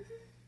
Mm-hmm.